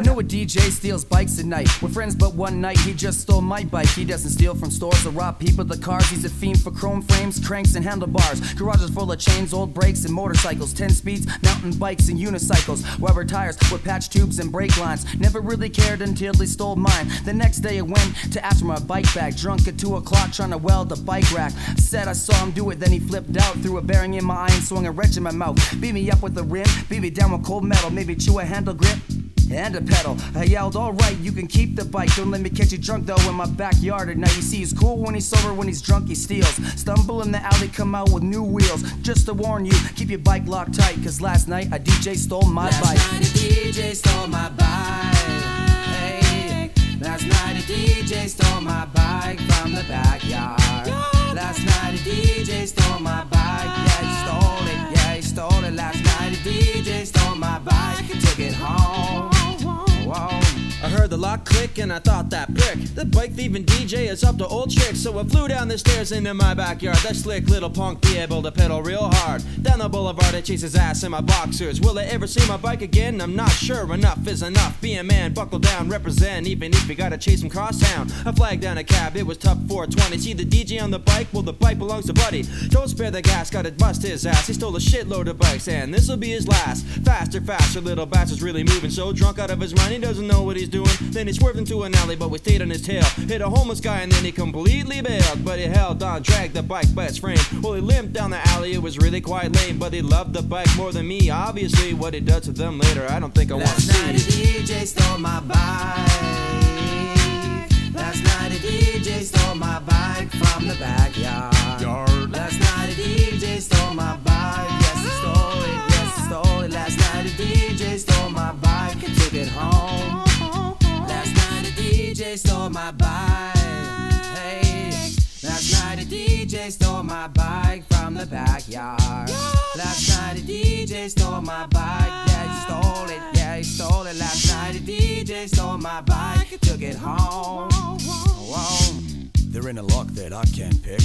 I know a DJ steals bikes at night. We're friends, but one night he just stole my bike. He doesn't steal from stores or rob people the cars. He's a fiend for chrome frames, cranks, and handlebars. Garages full of chains, old brakes, and motorcycles. Ten speeds, mountain bikes, and unicycles. Rubber tires with patch tubes and brake lines. Never really cared until he stole mine. The next day I went to ask for my bike back. Drunk at 2 o'clock trying to weld a bike rack. Said I saw him do it, then he flipped out. Threw a bearing in my eye and swung a wrench in my mouth. Beat me up with a rim, beat me down with cold metal. Maybe chew a handle grip and a pedal. I yelled, alright, you can keep the bike. Don't let me catch you drunk though in my backyard And now You see, he's cool when he's sober, when he's drunk, he steals. Stumble in the alley, come out with new wheels. Just to warn you, keep your bike locked tight, cause last night a DJ stole my Last bike. Last night a DJ stole my bike. Hey, last night a DJ stole my bike from the backyard. Last night a DJ stole my bike. Heard the lock click and I thought that prick. The bike thieving DJ is up to old tricks, so I flew down the stairs into my backyard. That slick little punk be able to pedal real hard. Down the boulevard, I chase his ass in my boxers. Will I ever see my bike again? I'm not sure. Enough is enough. Be a man, buckle down, represent. Even if you gotta chase him cross town. I flagged down a cab, it was tough 420. See the DJ on the bike? Well, the bike belongs to Buddy. Don't spare the gas, gotta bust his ass. He stole a shitload of bikes, and this'll be his last. Faster, faster, little bastard's really moving. So drunk out of his mind, he doesn't know what he's doing. Then he swerved into an alley, but we stayed on his tail. Hit a homeless guy, and then he completely bailed. But he held on, dragged the bike by its frame. Well, he limped down the alley, it was really quite lame. But he loved the bike more than me. Obviously, what he does to them later, I don't think I want to Last night a. DJ stole my bike. Last night a DJ stole my bike from the backyard. DJ stole my bike. Hey. Last night a DJ stole my bike from the backyard. Last night a DJ stole my bike. Yeah, he stole it. Yeah, he stole it. Last night a DJ stole my bike took it home. Whoa. They're in a lock that I can't pick.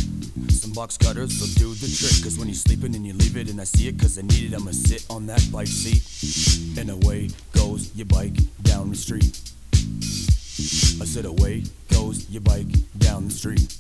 Some box cutters will do the trick. Cause when you're sleeping and you leave it and I see it cause I need it, I'ma sit on that bike seat. And away goes your bike down the street. Said away goes your bike down the street.